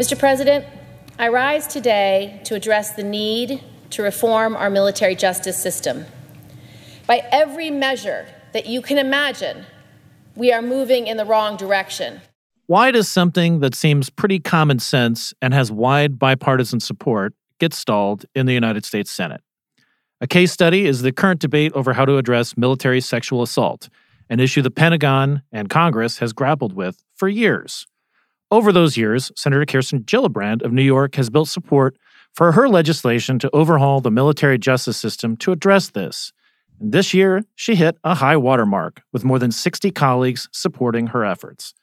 Mr. President, I rise today to address the need to reform our military justice system. By every measure that you can imagine, we are moving in the wrong direction. Why does something that seems pretty common sense and has wide bipartisan support get stalled in the United States Senate? A case study is the current debate over how to address military sexual assault, an issue the Pentagon and Congress has grappled with for years. Over those years, Senator Kirsten Gillibrand of New York has built support for her legislation to overhaul the military justice system to address this. And this year, she hit a high watermark with more than 60 colleagues supporting her efforts.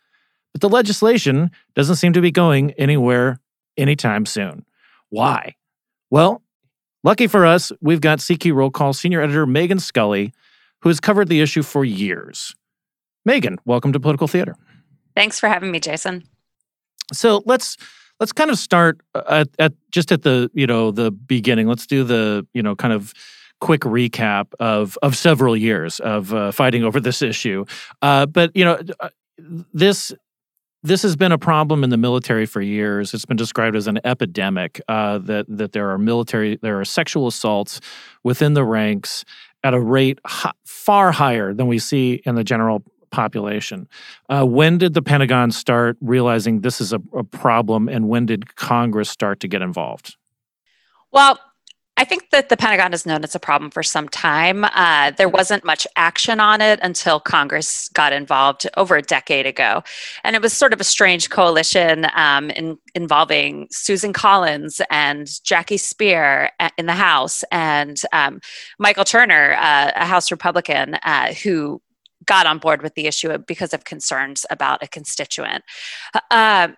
But the legislation doesn't seem to be going anywhere anytime soon. Why? Well, lucky for us, we've got CQ Roll Call senior editor Megan Scully, who has covered the issue for years. Megan, welcome to Political Theater. Thanks for having me, Jason. So let's let's kind of start uh, at, at just at the you know the beginning. Let's do the you know kind of quick recap of of several years of uh, fighting over this issue. Uh, but you know uh, this this has been a problem in the military for years. It's been described as an epidemic uh, that that there are military there are sexual assaults within the ranks at a rate far higher than we see in the general population. Uh, when did the Pentagon start realizing this is a, a problem, and when did Congress start to get involved? Well, I think that the Pentagon has known it's a problem for some time. Uh, there wasn't much action on it until Congress got involved over a decade ago. And it was sort of a strange coalition um, in, involving Susan Collins and Jackie Speier uh, in the House and um, Michael Turner, uh, a House Republican, uh, who got on board with the issue because of concerns about a constituent. Uh,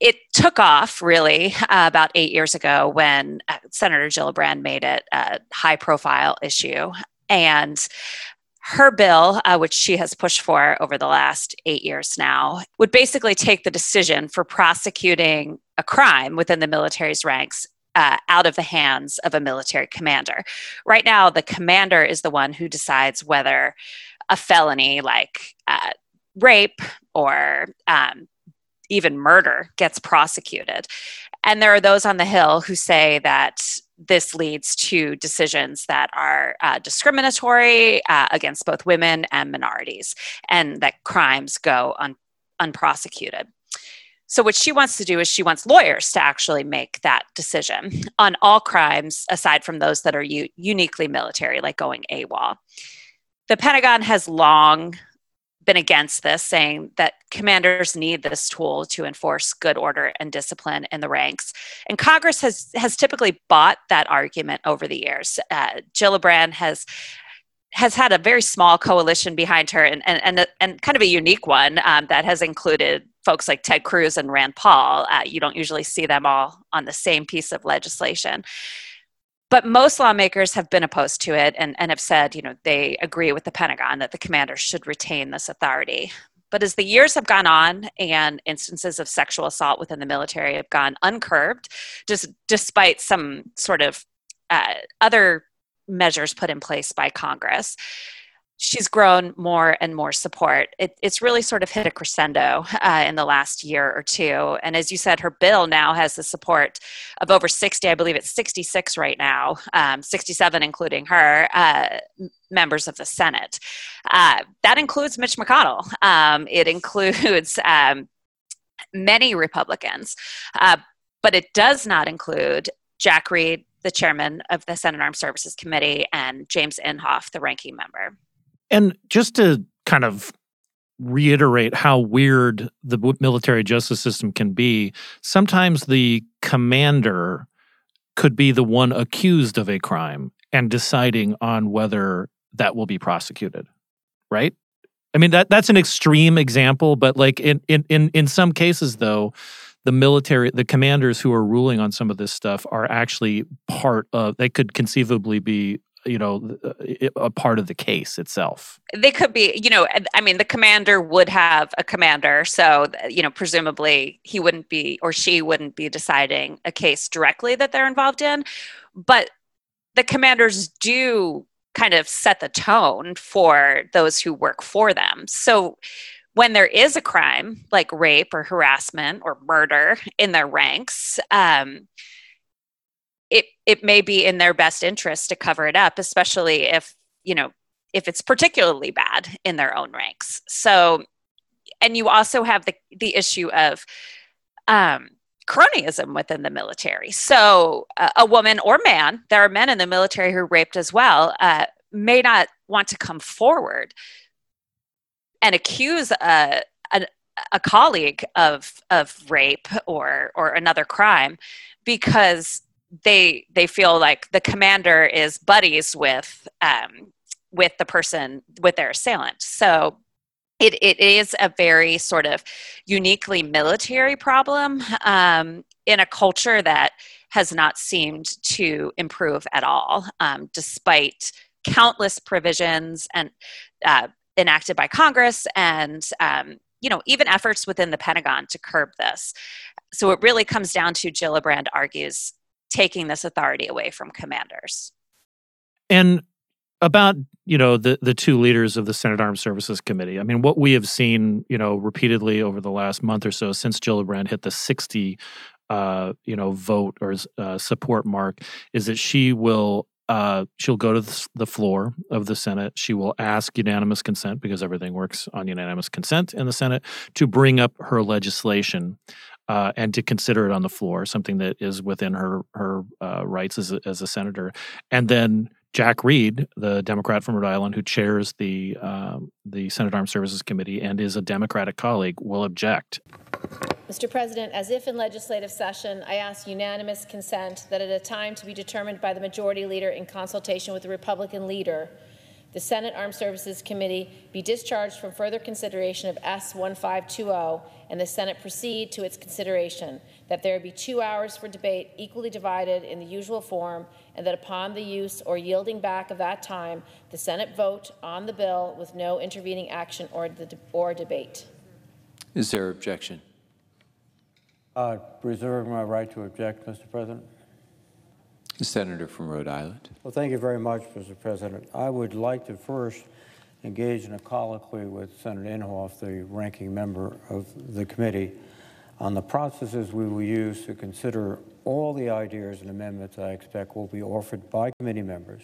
it took off really uh, about eight years ago when uh, Senator Gillibrand made it a high profile issue. And her bill, uh, which she has pushed for over the last eight years now, would basically take the decision for prosecuting a crime within the military's ranks uh, out of the hands of a military commander. Right now, the commander is the one who decides whether a felony like uh, rape or um, even murder gets prosecuted. And there are those on the Hill who say that this leads to decisions that are uh, discriminatory uh, against both women and minorities, and that crimes go un- unprosecuted. So, what she wants to do is she wants lawyers to actually make that decision on all crimes aside from those that are u- uniquely military, like going AWOL the Pentagon has long been against this, saying that commanders need this tool to enforce good order and discipline in the ranks. And Congress has has typically bought that argument over the years. Uh, Gillibrand has has had a very small coalition behind her, and and and, and kind of a unique one um, that has included folks like Ted Cruz and Rand Paul. Uh, you don't usually see them all on the same piece of legislation. But most lawmakers have been opposed to it and, and have said, you know, they agree with the Pentagon that the commander should retain this authority. But as the years have gone on and instances of sexual assault within the military have gone uncurbed, just despite some sort of uh, other measures put in place by Congress, she's grown more and more support. It, it's really sort of hit a crescendo uh, in the last year or two. And as you said, her bill now has the support of over 60, I believe it's 66 right now, um, 67 including her, uh, members of the Senate. Uh, that includes Mitch McConnell. Um, it includes um, many Republicans, uh, but it does not include Jack Reed, the chairman of the Senate Armed Services Committee, and James Inhofe, the ranking member. And just to kind of reiterate how weird the military justice system can be, sometimes the commander could be the one accused of a crime and deciding on whether that will be prosecuted. Right? I mean that that's an extreme example, but like in in in, in some cases though, the military, the commanders who are ruling on some of this stuff are actually part of. They could conceivably be you know a part of the case itself. They could be you know i mean the commander would have a commander so you know presumably he wouldn't be or she wouldn't be deciding a case directly that they're involved in but the commanders do kind of set the tone for those who work for them. So when there is a crime like rape or harassment or murder in their ranks, um, it it may be in their best interest to cover it up, especially if you know if it's particularly bad in their own ranks. So, and you also have the the issue of um, cronyism within the military. So, uh, a woman or man, there are men in the military who raped as well, uh, may not want to come forward and accuse a, a, a colleague of of rape or or another crime because they they feel like the commander is buddies with um, with the person with their assailant. So it, it is a very sort of uniquely military problem um, in a culture that has not seemed to improve at all, um, despite countless provisions and uh, enacted by Congress and um, you know even efforts within the Pentagon to curb this. So it really comes down to Gillibrand argues taking this authority away from commanders. And about you know the the two leaders of the Senate Armed Services Committee. I mean, what we have seen you know repeatedly over the last month or so since Gillibrand hit the sixty uh, you know vote or uh, support mark is that she will uh, she'll go to the floor of the Senate. She will ask unanimous consent because everything works on unanimous consent in the Senate to bring up her legislation uh, and to consider it on the floor, something that is within her her uh, rights as a, as a senator. And then Jack Reed, the Democrat from Rhode Island who chairs the um, the Senate Armed Services Committee and is a Democratic colleague, will object. Mr. President, as if in legislative session, I ask unanimous consent that at a time to be determined by the Majority Leader in consultation with the Republican leader, the Senate Armed Services Committee be discharged from further consideration of S 1520 and the Senate proceed to its consideration, that there be two hours for debate equally divided in the usual form, and that upon the use or yielding back of that time, the Senate vote on the bill with no intervening action or, the, or debate. Is there objection? Uh, reserve my right to object, Mr. President. The senator from Rhode Island. Well, thank you very much, Mr. President. I would like to first engage in a colloquy with Senator Inhofe, the ranking member of the committee, on the processes we will use to consider all the ideas and amendments I expect will be offered by committee members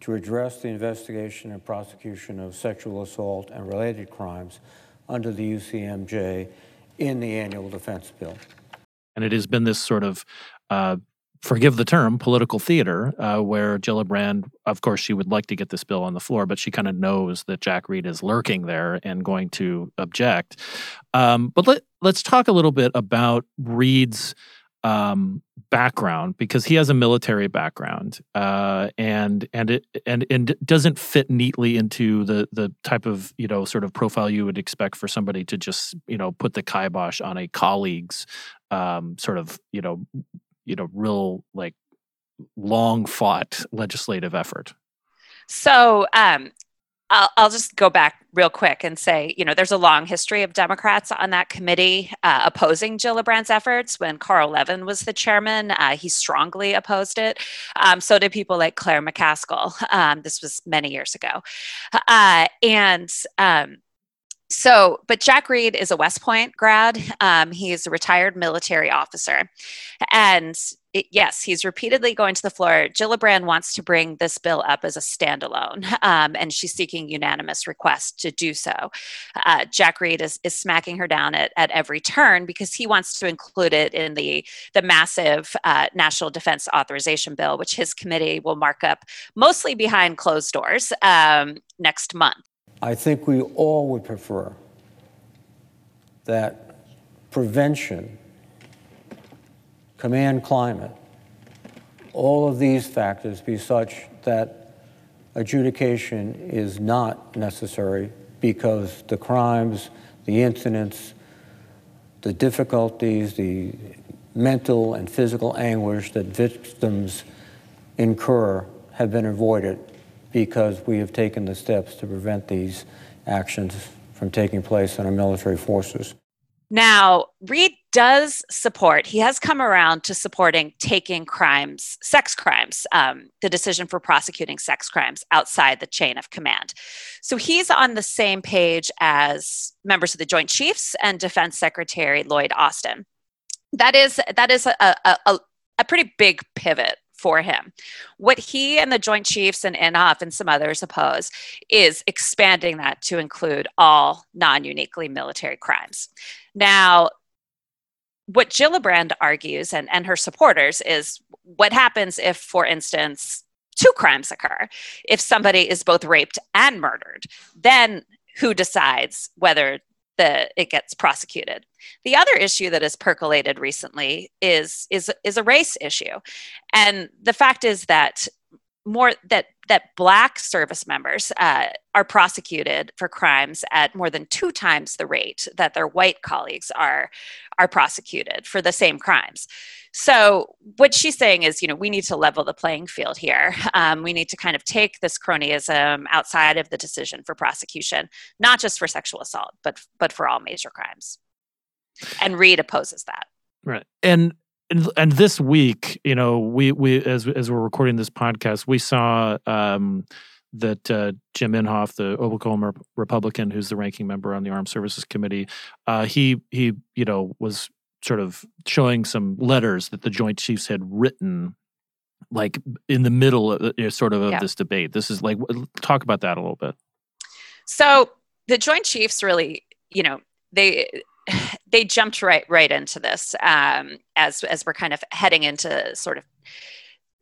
to address the investigation and prosecution of sexual assault and related crimes under the UCMJ in the annual defense bill. And it has been this sort of uh, forgive the term, political theater, uh, where Gillibrand, of course, she would like to get this bill on the floor, but she kind of knows that Jack Reed is lurking there and going to object. Um, but let, let's talk a little bit about Reed's um, background because he has a military background uh, and and it and and doesn't fit neatly into the the type of you know sort of profile you would expect for somebody to just you know put the kibosh on a colleague's um, sort of you know you know real like long fought legislative effort so um, I'll, I'll, just go back real quick and say, you know, there's a long history of Democrats on that committee uh, opposing Gillibrand's efforts. When Carl Levin was the chairman, uh, he strongly opposed it. Um, so did people like Claire McCaskill. Um, this was many years ago. Uh, and um, so, but Jack Reed is a West Point grad. Um, he's a retired military officer. And it, yes, he's repeatedly going to the floor. Gillibrand wants to bring this bill up as a standalone, um, and she's seeking unanimous request to do so. Uh, Jack Reed is, is smacking her down at, at every turn because he wants to include it in the, the massive uh, National Defense Authorization Bill, which his committee will mark up mostly behind closed doors um, next month. I think we all would prefer that prevention, command climate, all of these factors be such that adjudication is not necessary because the crimes, the incidents, the difficulties, the mental and physical anguish that victims incur have been avoided because we have taken the steps to prevent these actions from taking place in our military forces. Now, Reed does support, he has come around to supporting taking crimes, sex crimes, um, the decision for prosecuting sex crimes outside the chain of command. So he's on the same page as members of the Joint Chiefs and Defense Secretary Lloyd Austin. That is, that is a, a, a, a pretty big pivot for him. What he and the Joint Chiefs and Inhofe and some others oppose is expanding that to include all non uniquely military crimes. Now, what Gillibrand argues and, and her supporters is what happens if, for instance, two crimes occur. If somebody is both raped and murdered, then who decides whether the, it gets prosecuted? The other issue that has percolated recently is, is, is a race issue. And the fact is that more that that black service members uh, are prosecuted for crimes at more than two times the rate that their white colleagues are are prosecuted for the same crimes. So what she's saying is you know we need to level the playing field here. Um, we need to kind of take this cronyism outside of the decision for prosecution not just for sexual assault but but for all major crimes and Reed opposes that. Right. And and, and this week, you know, we we as as we're recording this podcast, we saw um, that uh, Jim Inhofe, the Oklahoma Republican, who's the ranking member on the Armed Services Committee, uh, he he you know was sort of showing some letters that the Joint Chiefs had written, like in the middle, of, you know, sort of of Yeah. this debate. This is like talk about that a little bit. So the Joint Chiefs really, you know, they they jumped right right into this um, as as we're kind of heading into sort of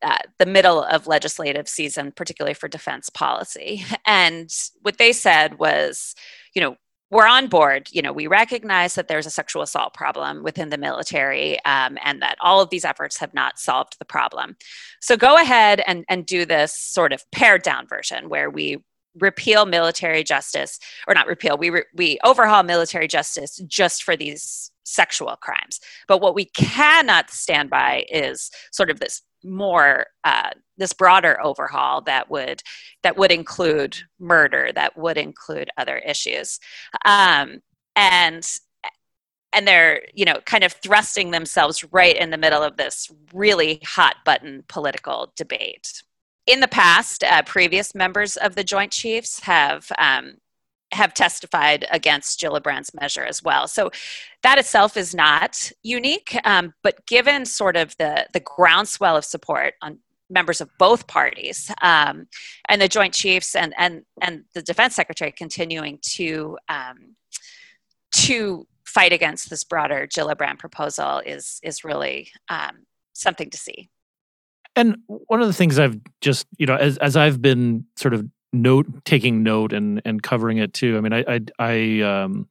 uh, the middle of legislative season, particularly for defense policy. And what they said was, you know, we're on board. You know, we recognize that there's a sexual assault problem within the military, um, and that all of these efforts have not solved the problem. So go ahead and and do this sort of pared down version where we repeal military justice or not repeal we re- we overhaul military justice just for these sexual crimes. But what we cannot stand by is sort of this more uh, this broader overhaul that would that would include murder that would include other issues. Um, and and they're you know kind of thrusting themselves right in the middle of this really hot button political debate in the past, uh, previous members of the Joint Chiefs have um, have testified against Gillibrand's measure as well. So that itself is not unique, um, but given sort of the the groundswell of support on members of both parties um, and the Joint Chiefs and and and the Defense Secretary continuing to um, to fight against this broader Gillibrand proposal is is really um, something to see. And one of the things I've just, you know, as as I've been sort of note taking note and and covering it too. I mean, I I I, um,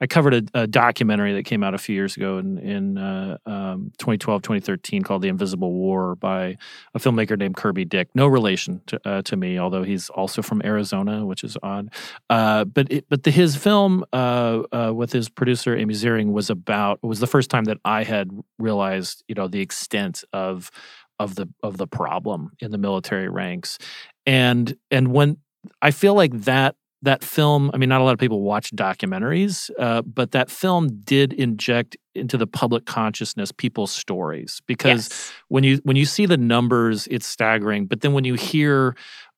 I covered a, a documentary that came out a few years ago in in uh, um, 2012, 2013 called "The Invisible War" by a filmmaker named Kirby Dick. No relation to uh, to me, although he's also from Arizona, which is odd. Uh, but it, but the, his film uh, uh, with his producer Amy Ziering was about was the first time that I had realized, you know, the extent of of the of the problem in the military ranks. And and when i feel like that that film i mean not a lot of people watch documentaries uh, but that film did inject into the public consciousness people's stories. Because Yes. when you when you see the numbers it's staggering. But then when you hear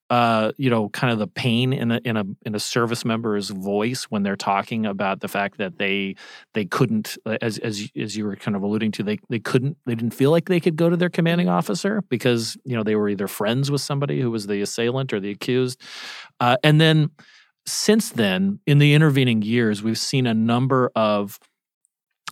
uh, you know, kind of the pain in a in a in a service member's voice when they're talking about the fact that they they couldn't, uh, as as as you were kind of alluding to, they they couldn't, they didn't feel like they could go to their commanding officer because you know they were either friends with somebody who was the assailant or the accused, uh, and then since then, in the intervening years, we've seen a number of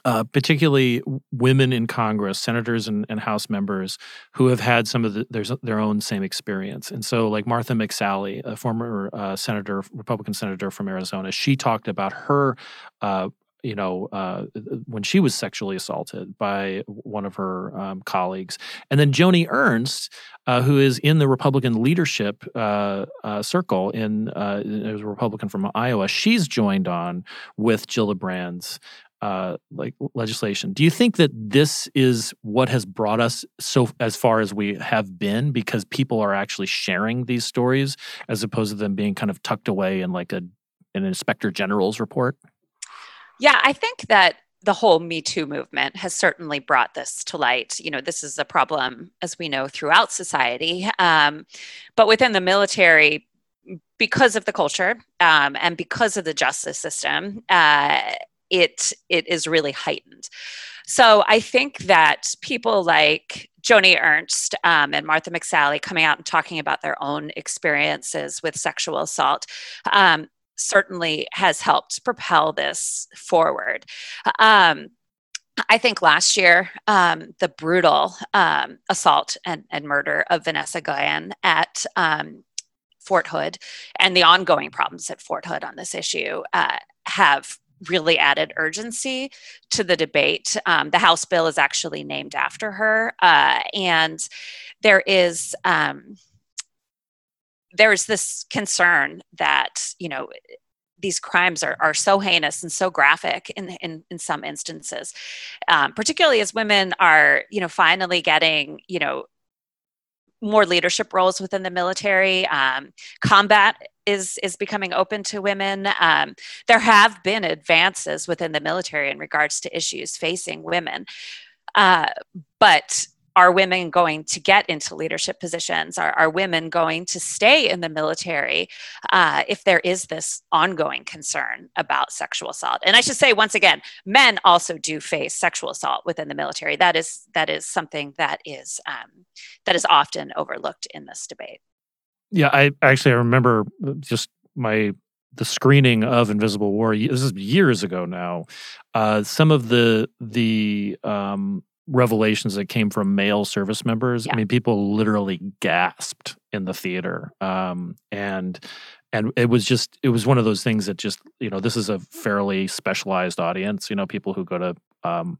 uh, particularly women in Congress, senators and, and House members who have had some of the, their, their own same experience. And so, like Martha McSally, a former uh, senator, Republican senator from Arizona, she talked about her. Uh, you know, uh, when she was sexually assaulted by one of her um, colleagues. And then Joni Ernst, uh, who is in the Republican leadership uh, circle, in uh, is a Republican from Iowa, she's joined on with Gillibrand's uh, like legislation. Do you think that this is what has brought us so as far as we have been because people are actually sharing these stories as opposed to them being kind of tucked away in like a an inspector general's report? Yeah, I think that the whole Me Too movement has certainly brought this to light. You know, this is a problem, as we know, throughout society. Um, but within the military, because of the culture um, and because of the justice system, uh, it it is really heightened. So I think that people like Joni Ernst um, and Martha McSally coming out and talking about their own experiences with sexual assault um, certainly has helped propel this forward. Um, I think last year, um, the brutal um, assault and, and, murder of Vanessa Guillen at um, Fort Hood and the ongoing problems at Fort Hood on this issue uh, have really added urgency to the debate. Um, the House bill is actually named after her, uh, and there is um, there is this concern that you know these crimes are, are so heinous and so graphic in, in, in some instances, um, particularly as women are, you know, finally getting, you know, more leadership roles within the military. Um, combat is is becoming open to women. Um, there have been advances within the military in regards to issues facing women, uh, but are women going to get into leadership positions? Are, are women going to stay in the military uh, if there is this ongoing concern about sexual assault? And I should say once again, men also do face sexual assault within the military. That is that is something that is um, that is often overlooked in this debate. Yeah, I actually I remember just my the screening of Invisible War. This is years ago now. Uh, some of the the um, revelations that came from male service members. Yeah. I mean, people literally gasped in the theater. Um, and and it was just it was one of those things that just you know this is a fairly specialized audience you know people who go to um,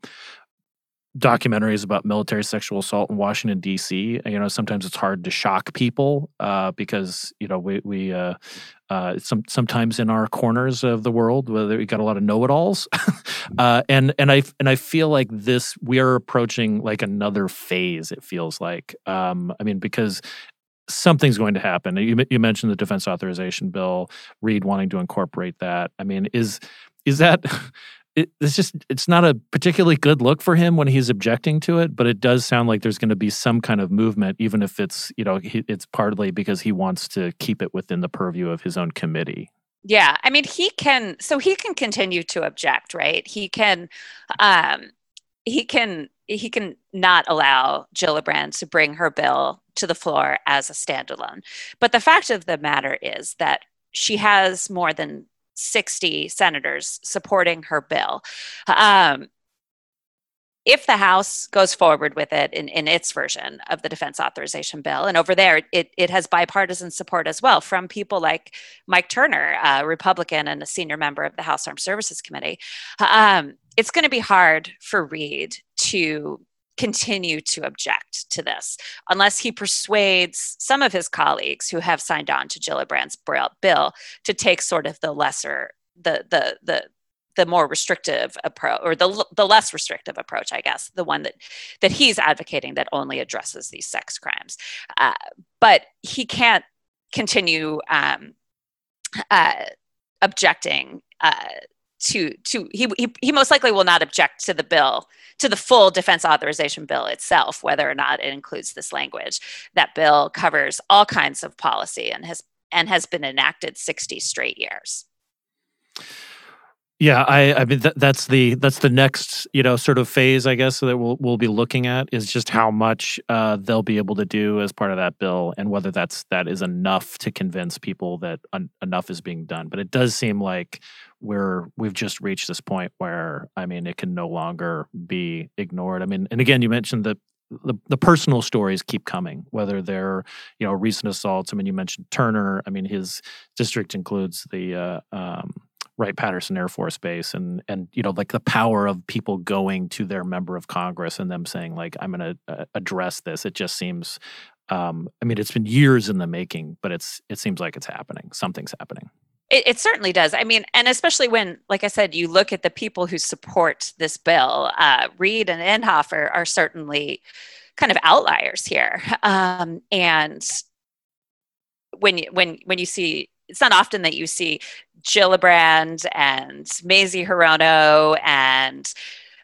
documentaries about military sexual assault in Washington D.C. You know, sometimes it's hard to shock people uh, because you know we we uh, uh, some sometimes in our corners of the world whether we got a lot of know-it-alls, uh, and and I and I feel like this we are approaching like another phase. It feels like um, I mean because something's going to happen. You, you mentioned the defense authorization bill, Reed wanting to incorporate that. I mean, is is that it, it's just it's not a particularly good look for him when he's objecting to it but it does sound like there's going to be some kind of movement even if it's you know he, it's partly because he wants to keep it within the purview of his own committee. Yeah i mean he can so he can continue to object right? He can um he can he can not allow Gillibrand to bring her bill to the floor as a standalone. But the fact of the matter is that she has more than 60 senators supporting her bill. Um, if the House goes forward with it in, in its version of the defense authorization bill, and over there it, it has bipartisan support as well from people like Mike Turner, a Republican and a senior member of the House Armed Services Committee, um, it's going to be hard for Reed to continue to object to this unless he persuades some of his colleagues who have signed on to Gillibrand's bill to take sort of the lesser the the the the more restrictive approach or the the less restrictive approach i guess the one that that he's advocating that only addresses these sex crimes. Uh, but he can't continue um, uh, objecting uh, to to he, he he most likely will not object to the bill to the full defense authorization bill itself whether or not it includes this language. That bill covers all kinds of policy and has and has been enacted 60 straight years yeah, I, I mean that, that's the that's the next you know sort of phase I guess that we'll we'll be looking at is just how much uh, they'll be able to do as part of that bill and whether that's that is enough to convince people that un- enough is being done. But it does seem like we're we've just reached this point where I mean it can no longer be ignored. I mean, and again, you mentioned that the, the personal stories keep coming, whether they're you know recent assaults. I mean, you mentioned Turner. I mean, his district includes the uh, um, Wright Patterson Air Force Base, and and you know like the power of people going to their member of Congress and them saying like I'm going to uh, address this. It just seems, um, I mean, it's been years in the making, but it's it seems like it's happening. Something's happening. It, it, certainly does. I mean, and especially when, like I said, you look at the people who support this bill. Uh, Reed and Inhofe are, are, certainly kind of outliers here. Um, and when you when when you see, it's not often that you see Gillibrand and Mazie Hirono and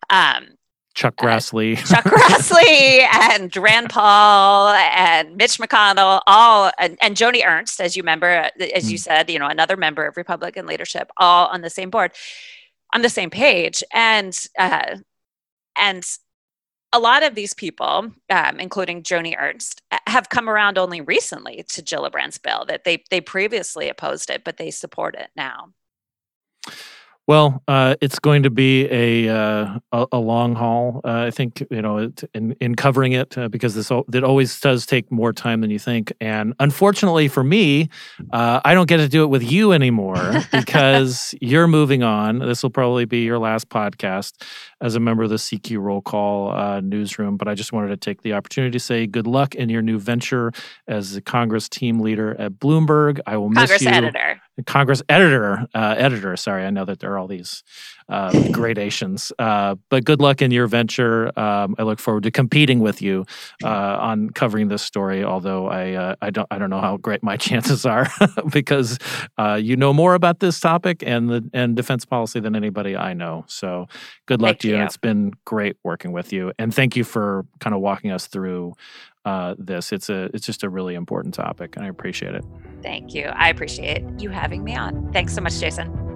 um, Chuck uh, Grassley, uh, Chuck Grassley, and Rand Paul, and Mitch McConnell, all, and, and Joni Ernst, as you remember, as mm. you said, you know, another member of Republican leadership, all on the same board, on the same page, and uh, and a lot of these people, um, including Joni Ernst, have come around only recently to Gillibrand's bill. That they they previously opposed it, but they support it now. Well, uh, it's going to be a uh, a, a, long haul. Uh, I think you know in in covering it uh, because this it always does take more time than you think. And unfortunately for me, uh, I don't get to do it with you anymore because you're moving on. This will probably be your last podcast as a member of the CQ Roll Call uh, newsroom. But I just wanted to take the opportunity to say good luck in your new venture as the Congress team leader at Bloomberg. I will Congress miss you. Congress editor. Congress editor, uh, editor. Sorry, I know that there are all these uh, gradations. Uh, but good luck in your venture. Um, I look forward to competing with you uh, on covering this story. Although I, uh, I don't, I don't know how great my chances are because uh, you know more about this topic and the and defense policy than anybody I know. So good luck thank to you. you. It's been great working with you, and thank you for kind of walking us through uh, this. It's a it's just a really important topic, and I appreciate it. Thank you. I appreciate you having me on. Thanks so much, Jason.